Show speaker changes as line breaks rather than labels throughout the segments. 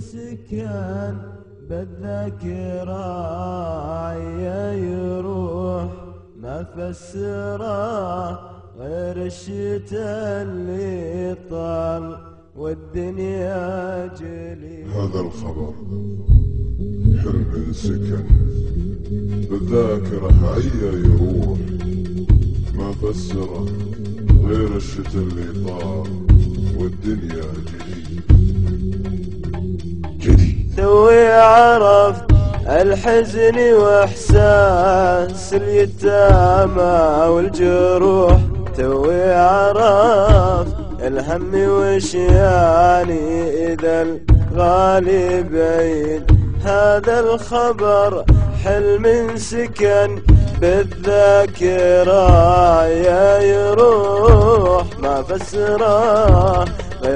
سكن بالذاكرة يروح ما فسره غير الشتاء اللي طال والدنيا جلي
هذا الخبر حلم سكن بالذاكرة عيا يروح ما فسره غير الشتاء اللي طار والدنيا جديد جديد
توي عرفت الحزن واحساس اليتامى والجروح. توي عرفت الهم وش يعني إذا الغالي بعيد هذا الخبر حلم سكن بالذاكرة يا يروح. ما فسره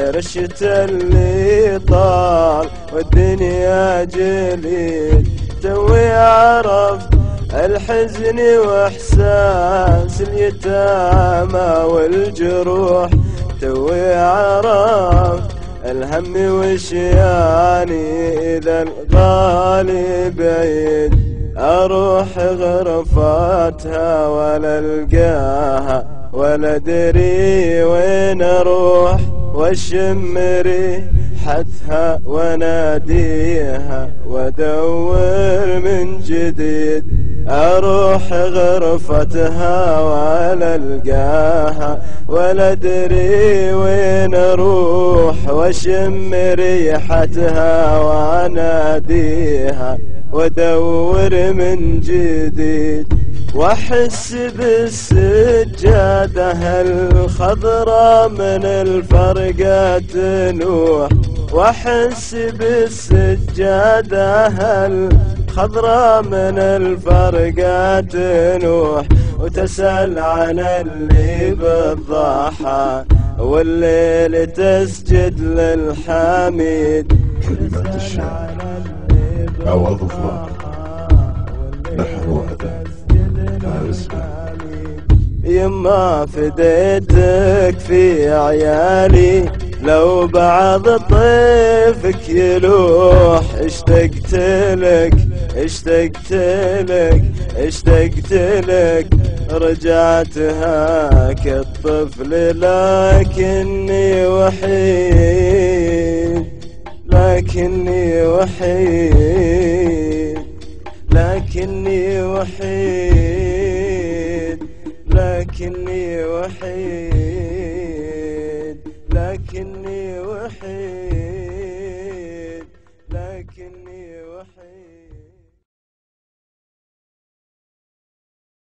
الشتاء اللي طال والدنيا جليد توي عرفت الحزن وإحساس اليتامى والجروح. توي عرفت الهم وش يعني إذا الغالي بعيد. أروح غرفتها ولا ألقاها ولا أدري وين أروح. واشم ريحتها وناديها وادور من جديد. أروح غرفتها ولا القاها ولا ادري وين أروح وأشم ريحتها وأناديها وأدور من جديد وأحس بالسجادة الخضراء من الفرقة تنوح. وأحس بالسجادة الخضراء من الفرقة تنوح وتسأل عن اللي بالضحى والليل تسجد للحميد.
كلمات الشعر عوض ظلام نحن وعدا فارسنا
يما فديتك في عيالي لو بعض طيفك يلوح اشتقت لك اشتقت لك اشتقت لك. رجعت هاك الطفل لكني وحيد لكني وحيد لكني وحيد لكني وحيد. وحيد لكني وحيد.